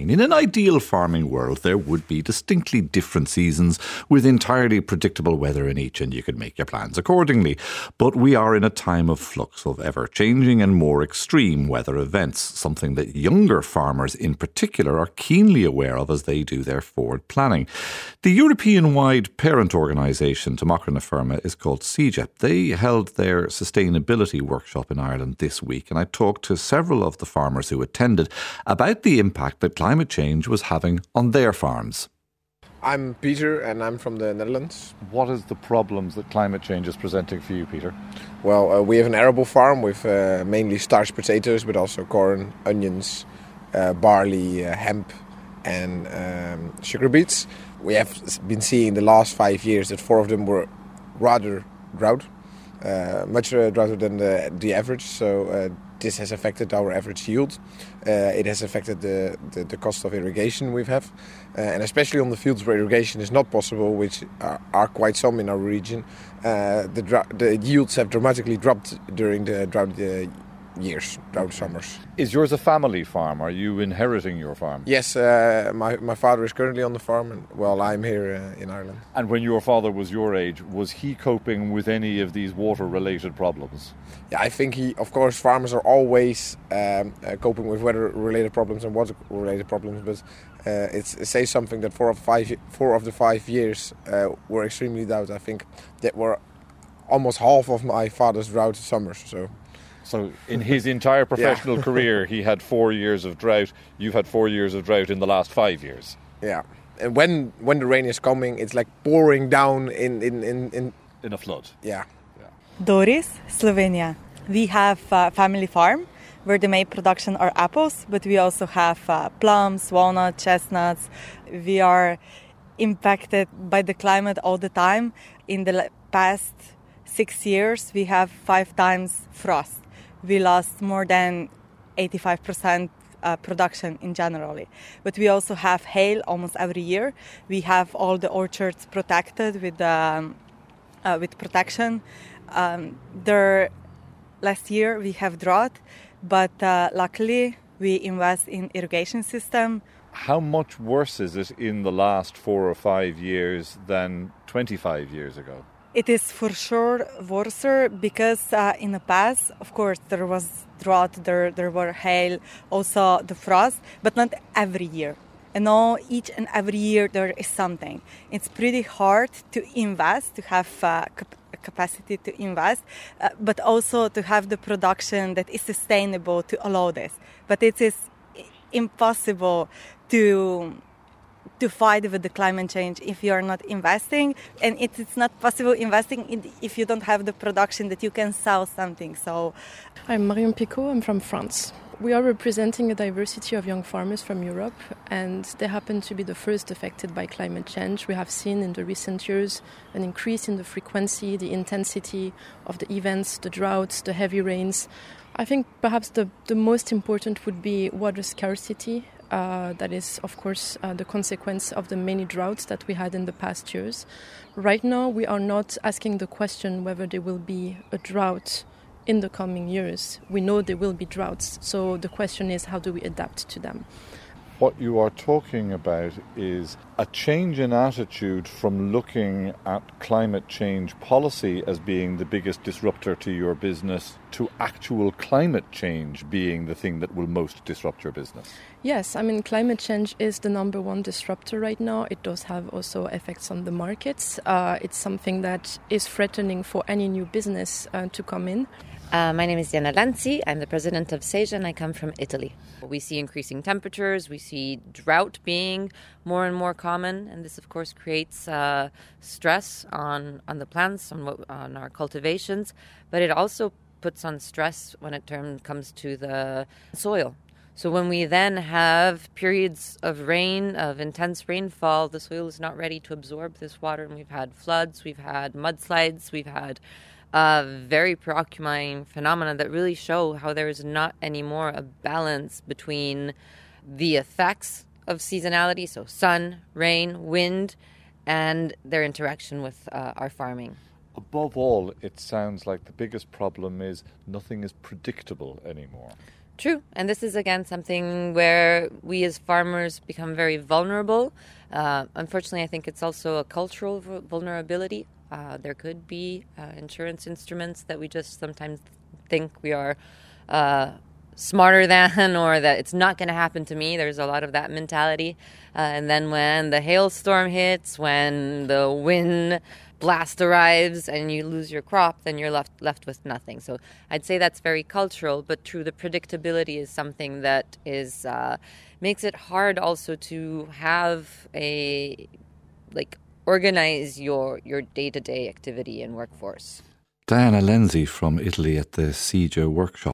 In an ideal farming world, there would be distinctly different seasons with entirely predictable weather in each, and you could make your plans accordingly. But we are in a time of flux of ever changing and more extreme weather events, something that younger farmers in particular are keenly aware of as they do their forward planning. The European wide parent organisation to Macra na Feirme is called CEJA. They held their sustainability workshop in Ireland this week, and I talked to several of the farmers who attended about the impact that climate change was having on their farms. I'm Peter and I'm from the Netherlands. What is the problems that climate change is presenting for you, Peter? Well, uh, we have an arable farm with uh, mainly starch potatoes, but also corn, onions, uh, barley, uh, hemp, and um, sugar beets. We have been seeing the last five years that four of them were rather drought, uh, much uh, droughter than the, the average. So this has affected our average yield. Uh, it has affected the, the, the, cost of irrigation we have, uh, and especially on the fields where irrigation is not possible, which are, are quite some in our region. Uh, the, the yields have dramatically dropped during the drought years, drought summers. Is yours a family farm? Are you inheriting your farm? Yes, uh, my, my father is currently on the farm, and well, I'm here uh, in Ireland. And when your father was your age, was he coping with any of these water related problems? Yeah, I think he, of course, farmers are always um, uh, coping with weather related problems and water related problems, but uh, it says something that four of, five, four of the five years uh, were extremely drought. I think that were almost half of my father's drought summers. So so in his entire professional yeah. career, he had four years of drought. You've had four years of drought in the last five years. Yeah, and when when the rain is coming, it's like pouring down in in in in, in a flood. Yeah. yeah. Doris, Slovenia. We have a family farm where the main production are apples, but we also have uh, plums, walnuts, chestnuts. We are impacted by the climate all the time. In the past six years, we have five times frost we lost more than 85% uh, production in generally. But we also have hail almost every year. We have all the orchards protected with um, uh, with protection. Um, there, last year we have drought, but uh, luckily we invest in irrigation system. How much worse is it in the last four or five years than 25 years ago? It is for sure worse because uh, in the past, of course, there was drought, there there were hail, also the frost, but not every year. And now each and every year there is something. It's pretty hard to invest, to have uh, capacity to invest, uh, but also to have the production that is sustainable to allow this. But it is impossible to to fight with the climate change if you are not investing and it's not possible investing if you don't have the production that you can sell something so i'm marion picot i'm from france we are representing a diversity of young farmers from Europe, and they happen to be the first affected by climate change. We have seen in the recent years an increase in the frequency, the intensity of the events, the droughts, the heavy rains. I think perhaps the, the most important would be water scarcity uh, that is, of course, uh, the consequence of the many droughts that we had in the past years. Right now, we are not asking the question whether there will be a drought in the coming years. We know there will be droughts, so the question is how do we adapt to them? What you are talking about is a change in attitude from looking at climate change policy as being the biggest disruptor to your business to actual climate change being the thing that will most disrupt your business. Yes, I mean, climate change is the number one disruptor right now. It does have also effects on the markets. Uh, it's something that is threatening for any new business uh, to come in. Uh, my name is Diana Lenzi. I'm the president of CEJA and I come from Italy. We see increasing temperatures, we see drought being more and more common, and this, of course, creates uh, stress on, on the plants, on, what, on our cultivations, but it also puts on stress when it term, comes to the soil. So when we then have periods of rain, of intense rainfall, the soil is not ready to absorb this water, and we've had floods, we've had mudslides, we've had uh, very preoccupying phenomena that really show how there is not anymore a balance between the effects of seasonality, so sun, rain, wind, and their interaction with uh, our farming. Above all, it sounds like the biggest problem is nothing is predictable anymore. True. And this is, again, something where we as farmers become very vulnerable. Uh, unfortunately, I think it's also a cultural vulnerability. Uh, there could be uh, insurance instruments that we just sometimes think we are uh, smarter than or that it's not going to happen to me. There's a lot of that mentality. Uh, and then when the hailstorm hits, when the wind blast arrives and you lose your crop, then you're left left with nothing. So I'd say that's very cultural, but true. The predictability is something that is uh, makes it hard also to have a like organize your your day to day activity and workforce. Diana Lenzi from Italy at the CEJA workshop.